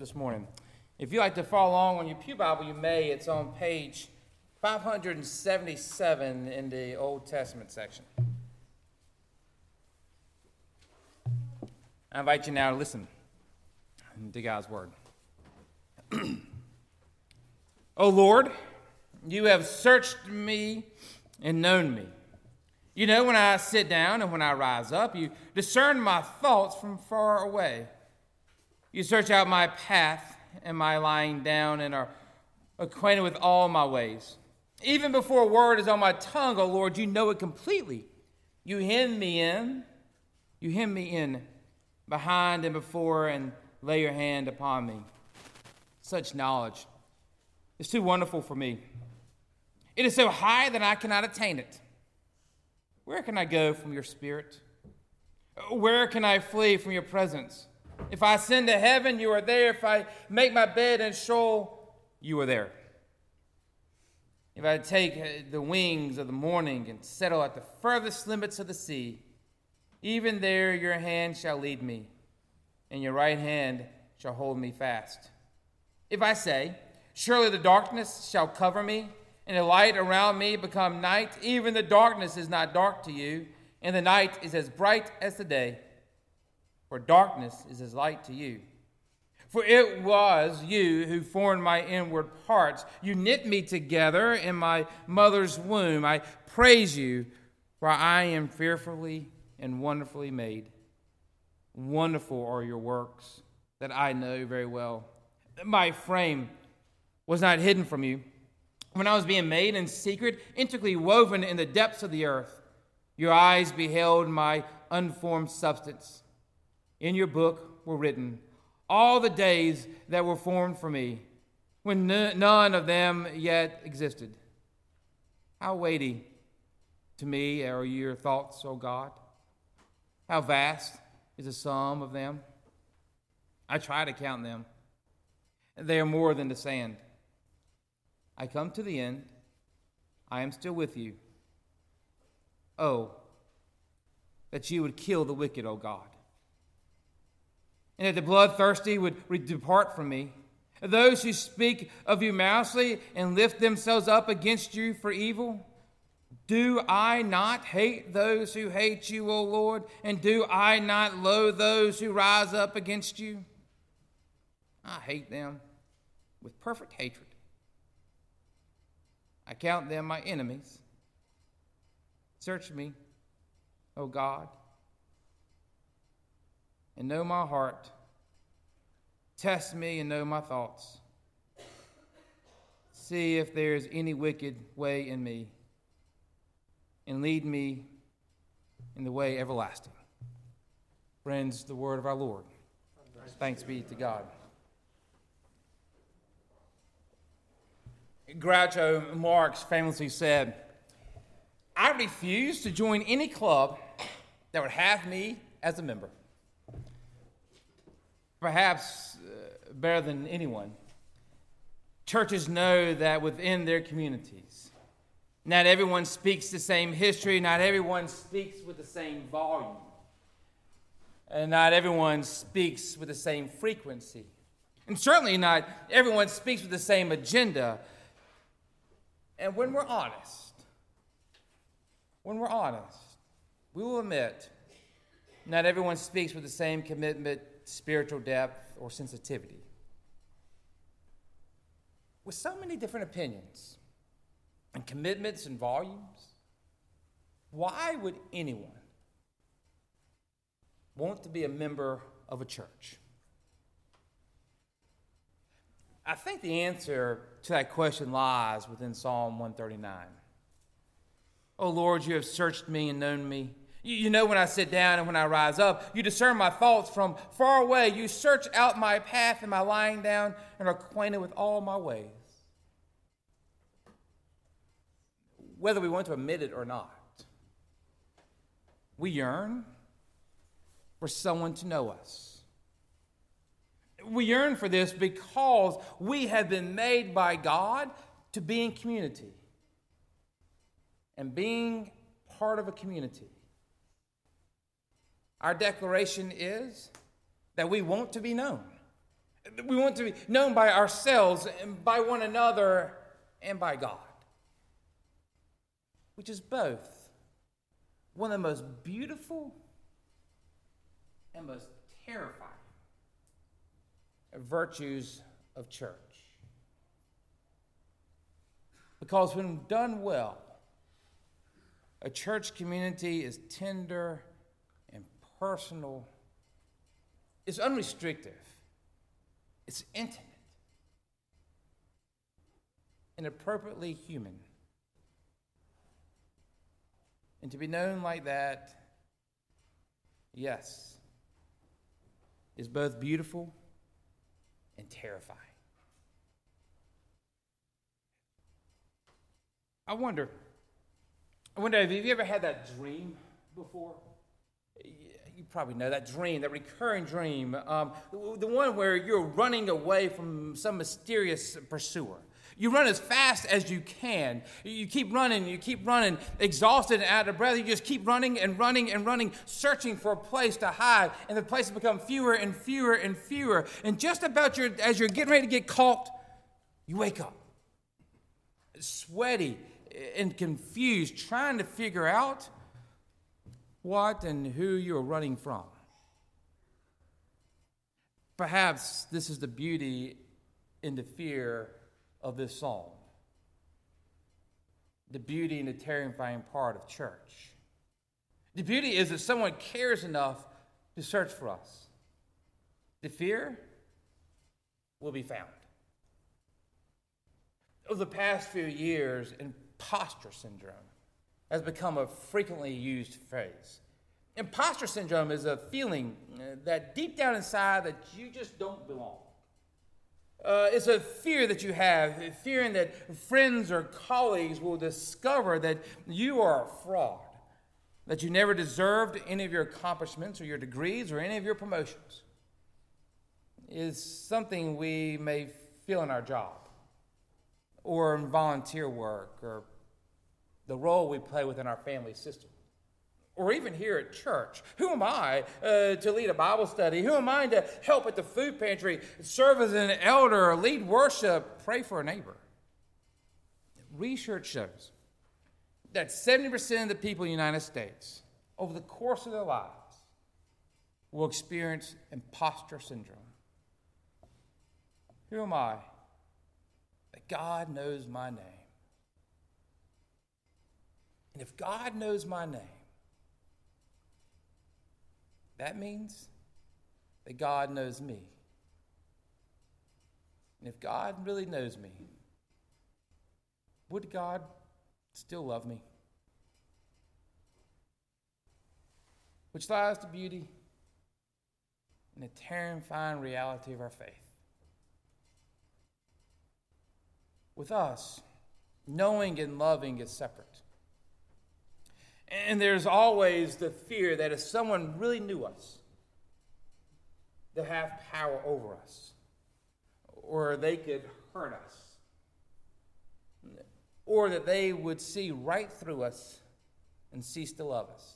this morning. If you'd like to follow along on your Pew Bible, you may. It's on page 577 in the Old Testament section. I invite you now to listen to God's Word. o oh, Lord, you have searched me and known me. You know when I sit down and when I rise up. You discern my thoughts from far away. You search out my path and my lying down and are acquainted with all my ways. Even before a word is on my tongue, O Lord, you know it completely. You hem me in, you hem me in behind and before, and lay your hand upon me. Such knowledge is too wonderful for me. It is so high that I cannot attain it. Where can I go from your spirit? Where can I flee from your presence? If I ascend to heaven, you are there. If I make my bed in Sheol, you are there. If I take uh, the wings of the morning and settle at the furthest limits of the sea, even there your hand shall lead me, and your right hand shall hold me fast. If I say, Surely the darkness shall cover me, and the light around me become night, even the darkness is not dark to you, and the night is as bright as the day for darkness is as light to you. For it was you who formed my inward parts. You knit me together in my mother's womb. I praise you, for I am fearfully and wonderfully made. Wonderful are your works that I know very well. My frame was not hidden from you. When I was being made in secret, intricately woven in the depths of the earth, your eyes beheld my unformed substance in your book were written, all the days that were formed for me, when none of them yet existed. How weighty to me are your thoughts, O God? How vast is the sum of them? I try to count them. They are more than the sand. I come to the end. I am still with you. Oh, that you would kill the wicked, O God and that the bloodthirsty would depart from me. Those who speak of you maliciously and lift themselves up against you for evil, do I not hate those who hate you, O Lord? And do I not loathe those who rise up against you? I hate them with perfect hatred. I count them my enemies. Search me, O God, and know my heart. Test me and know my thoughts. See if there is any wicked way in me, and lead me in the way everlasting. Friends, the word of our Lord. Thanks be to God. Groucho Marx famously said, I refuse to join any club that would have me as a member perhaps uh, better than anyone, churches know that within their communities, not everyone speaks the same history, not everyone speaks with the same volume, and not everyone speaks with the same frequency. And certainly not everyone speaks with the same agenda. And when we're honest, when we're honest, we will admit not everyone speaks with the same commitment spiritual depth, or sensitivity. With so many different opinions and commitments and volumes, why would anyone want to be a member of a church? I think the answer to that question lies within Psalm 139. Oh Lord, you have searched me and known me. You know when I sit down and when I rise up. You discern my thoughts from far away. You search out my path and my lying down and are acquainted with all my ways. Whether we want to admit it or not, we yearn for someone to know us. We yearn for this because we have been made by God to be in community. And being part of a community our declaration is that we want to be known. We want to be known by ourselves and by one another and by God, which is both one of the most beautiful and most terrifying virtues of church. Because when done well, a church community is tender personal, it's unrestricted, it's intimate, and appropriately human. And to be known like that, yes, is both beautiful and terrifying. I wonder, I wonder, have you ever had that dream before? Probably know that dream, that recurring dream, um, the one where you're running away from some mysterious pursuer. You run as fast as you can. You keep running, you keep running, exhausted and out of breath. You just keep running and running and running, searching for a place to hide. And the places become fewer and fewer and fewer. And just about your, as you're getting ready to get caught, you wake up, sweaty and confused, trying to figure out what and who you're running from. Perhaps this is the beauty in the fear of this psalm. The beauty and the terrifying part of church. The beauty is that someone cares enough to search for us. The fear will be found. Over the past few years, imposter syndrome has become a frequently used phrase. Imposter syndrome is a feeling uh, that deep down inside that you just don't belong. Uh, it's a fear that you have, fearing that friends or colleagues will discover that you are a fraud, that you never deserved any of your accomplishments or your degrees or any of your promotions. Is something we may feel in our job or in volunteer work or the role we play within our family system or even here at church. Who am I uh, to lead a Bible study? Who am I to help at the food pantry, serve as an elder, lead worship, pray for a neighbor? Research shows that 70% of the people in the United States, over the course of their lives, will experience imposter syndrome. Who am I that God knows my name? And if God knows my name, that means that God knows me. And if God really knows me, would God still love me? Which lies the beauty and the terrifying reality of our faith. With us, knowing and loving is separate. And there's always the fear that if someone really knew us, they'll have power over us, or they could hurt us, or that they would see right through us and cease to love us.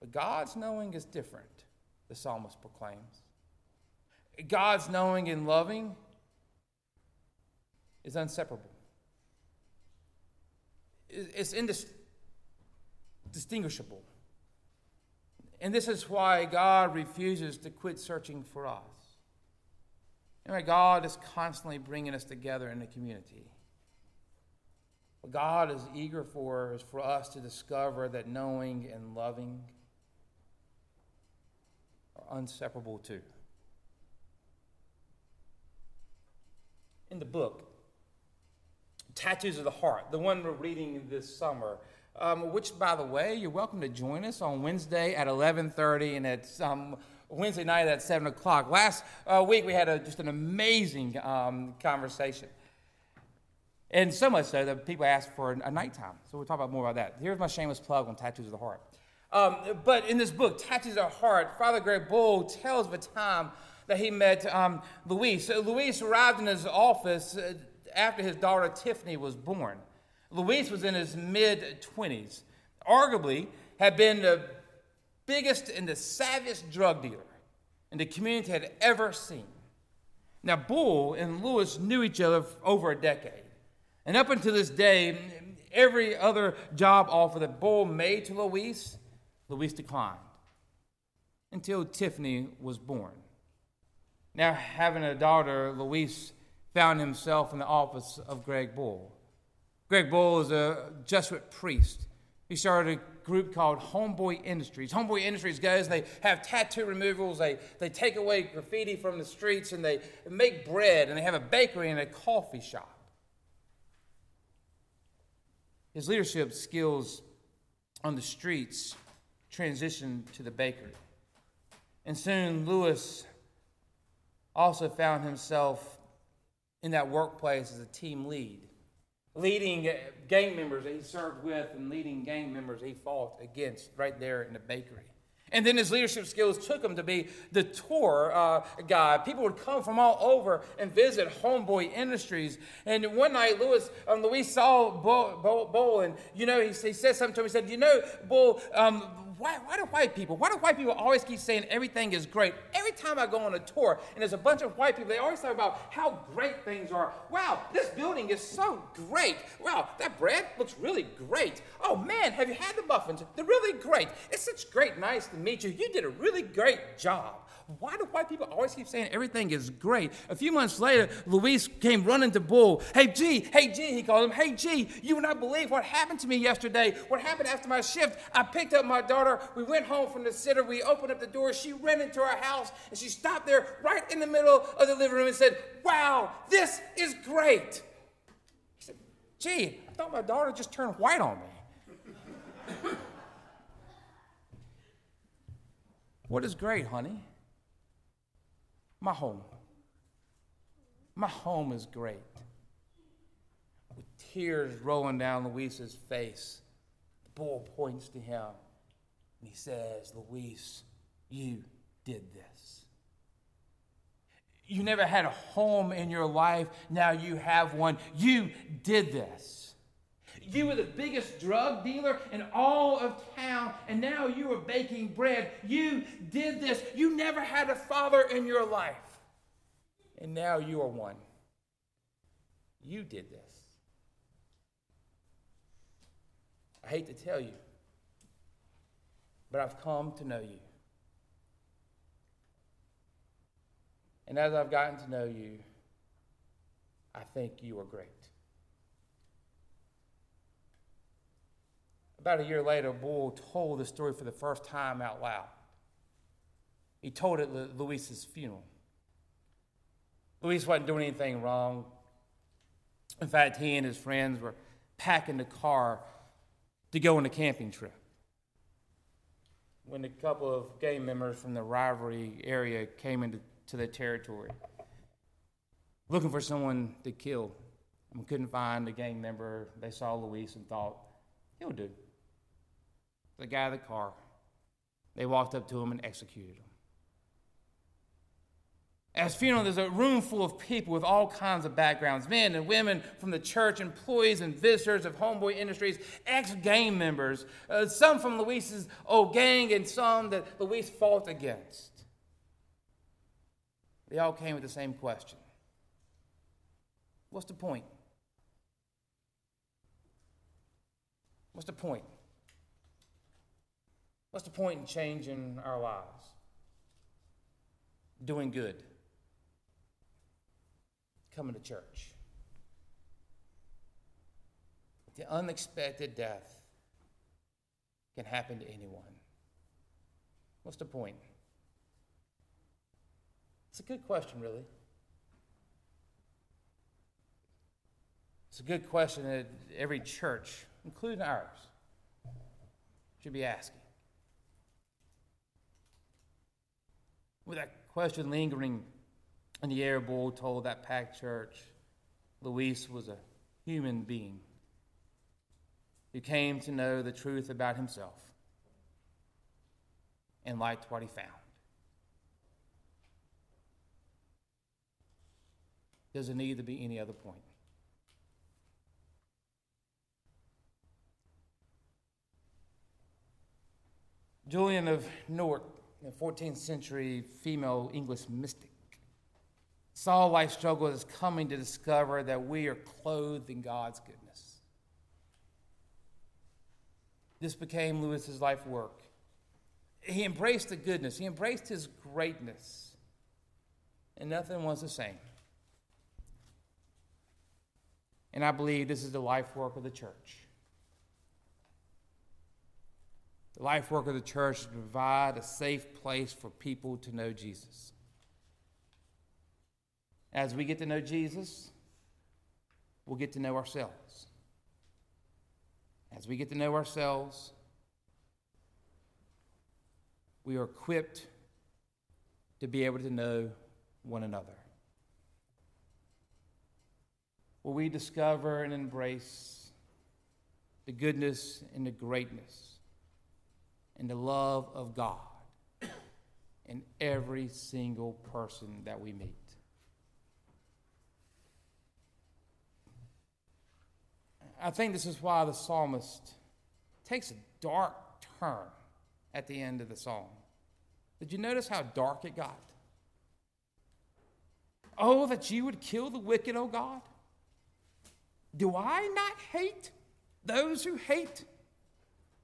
But God's knowing is different, the psalmist proclaims. God's knowing and loving is inseparable is indistinguishable. And this is why God refuses to quit searching for us. And God is constantly bringing us together in the community. What God is eager for is for us to discover that knowing and loving are inseparable too. In the book, Tattoos of the Heart, the one we're reading this summer. Um, which, by the way, you're welcome to join us on Wednesday at 11:30 and at um, Wednesday night at 7 o'clock. Last uh, week we had a, just an amazing um, conversation, and so much so that people asked for a, nighttime. So we'll talk about more about that. Here's my shameless plug on Tattoos of the Heart. Um, but in this book, Tattoos of the Heart, Father Greg Boyle tells of a time that he met um, Luis. So Luis arrived in his office. Uh, after his daughter Tiffany was born. Luis was in his mid 20s, arguably had been the biggest and the savviest drug dealer in the community had ever seen. Now, Boyle and Lewis knew each other for over a decade. And up until this day, every other job offer that Boyle made to Luis, Luis declined until Tiffany was born. Now, having a daughter, Luis found himself in the office of Greg Boyle. Greg Boyle is a Jesuit priest. He started a group called Homeboy Industries. Homeboy Industries goes, they have tattoo removals, they, they take away graffiti from the streets, and they make bread, and they have a bakery and a coffee shop. His leadership skills on the streets transitioned to the bakery. And soon Lewis also found himself in that workplace as a team lead, leading gang members that he served with and leading gang members he fought against right there in the bakery. And then his leadership skills took him to be the tour uh, guy. People would come from all over and visit Homeboy Industries. And one night, Lewis, um, saw Boyle, Boyle, Boyle, and you know, he, he said something to him. He said, "You know, Boyle, um, why, why do white people, why do white people always keep saying everything is great? Every time I go on a tour and there's a bunch of white people, they always talk about how great things are. Wow, this building is so great. Wow, that bread looks really great. Oh man, have you had the muffins? They're really great. It's such great, nice to meet you. You did a really great job. Why do white people always keep saying everything is great? A few months later, Luis came running to Boyle. Hey, G, hey, G, he called him. Hey, G, you would not believe what happened to me yesterday. What happened after my shift? I picked up my daughter. We went home from the sitter. We opened up the door. She ran into our house and she stopped there right in the middle of the living room and said, Wow, this is great. He said, Gee, I thought my daughter just turned white on me. what is great, honey? My home. My home is great. With tears rolling down Luis's face, the bull points to him and he says, Luis, you did this. You never had a home in your life, now you have one. You did this. You were the biggest drug dealer in all of town, and now you are baking bread. You did this. You never had a father in your life, and now you are one. You did this. I hate to tell you, but I've come to know you. And as I've gotten to know you, I think you are great. About a year later, Boyle told the story for the first time out loud. He told it at Luis's funeral. Luis wasn't doing anything wrong. In fact, he and his friends were packing the car to go on a camping trip. When a couple of gang members from the rivalry area came into to their territory, looking for someone to kill, and couldn't find a gang member, they saw Luis and thought, he'll do the guy in the car. They walked up to him and executed him. At his funeral, there's a room full of people with all kinds of backgrounds men and women from the church, employees and visitors of Homeboy Industries, ex gang members, uh, some from Luis's old gang, and some that Luis fought against. They all came with the same question What's the point? What's the point? What's the point in changing our lives? Doing good. Coming to church. The unexpected death can happen to anyone. What's the point? It's a good question, really. It's a good question that every church, including ours, should be asking. With that question lingering in the air, Boyle told that packed church Luis was a human being who came to know the truth about himself and liked what he found. Does it need to be any other point? Julian of Norwich the 14th century female English mystic, saw life struggle is coming to discover that we are clothed in God's goodness. This became Lewis's life work. He embraced the goodness, he embraced his greatness, and nothing was the same. And I believe this is the life work of the church. The life work of the church is to provide a safe place for people to know Jesus. As we get to know Jesus, we'll get to know ourselves. As we get to know ourselves, we are equipped to be able to know one another. Will we discover and embrace the goodness and the greatness and the love of God in every single person that we meet? I think this is why the psalmist takes a dark turn at the end of the psalm. Did you notice how dark it got? Oh, that you would kill the wicked, O God. Do I not hate those who hate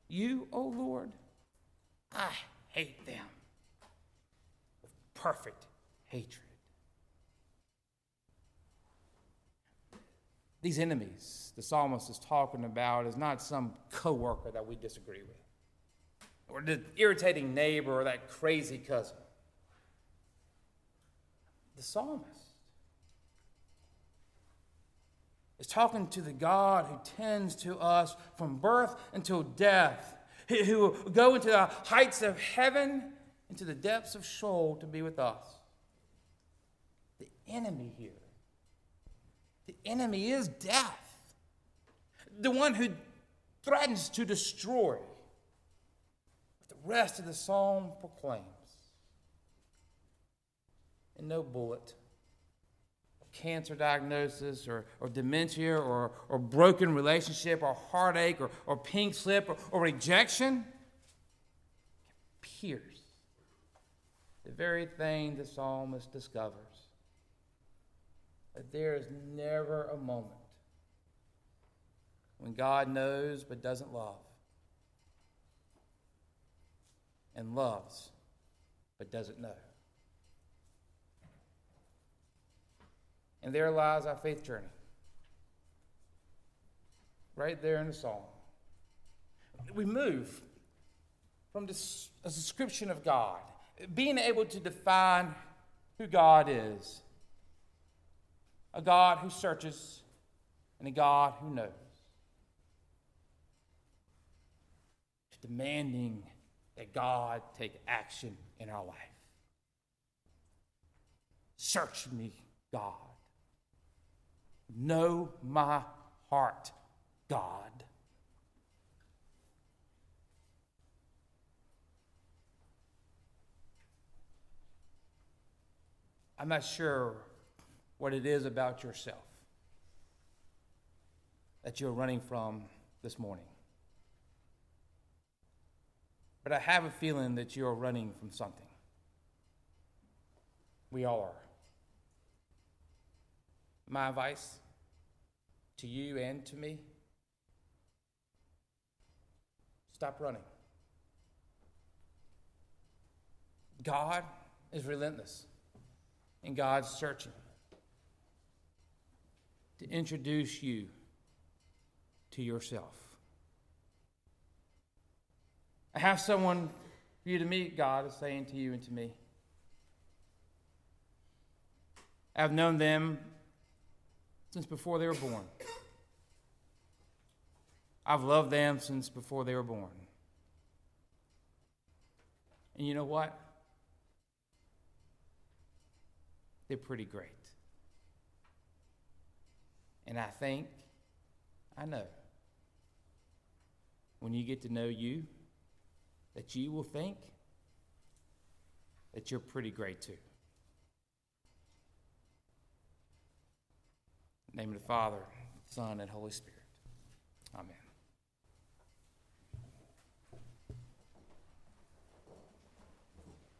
you, O Lord? I hate them with perfect hatred. These enemies the psalmist is talking about is not some coworker that we disagree with, or the irritating neighbor, or that crazy cousin. The psalmist is talking to the God who tends to us from birth until death, who will go into the heights of heaven, into the depths of Sheol to be with us. The enemy here the enemy is death, the one who threatens to destroy. But the rest of the psalm proclaims. And no bullet, cancer diagnosis, or, or dementia, or, or broken relationship, or heartache, or, or pink slip, or, or rejection pierce the very thing the psalmist discovers that there is never a moment when God knows but doesn't love, and loves but doesn't know. And there lies our faith journey. Right there in the psalm. We move from this, a description of God, being able to define who God is a God who searches, and a God who knows. Demanding that God take action in our life. Search me, God. Know my heart, God. I'm not sure what it is about yourself that you're running from this morning. But I have a feeling that you're running from something. We all are. My advice to you and to me stop running. God is relentless, and God's searching to introduce you to yourself. I have someone for you to meet, God is saying to you and to me. I've known them since before they were born. I've loved them since before they were born. And you know what? They're pretty great. And I think, I know, when you get to know you, that you will think that you're pretty great too. name of the Father, Son, and Holy Spirit.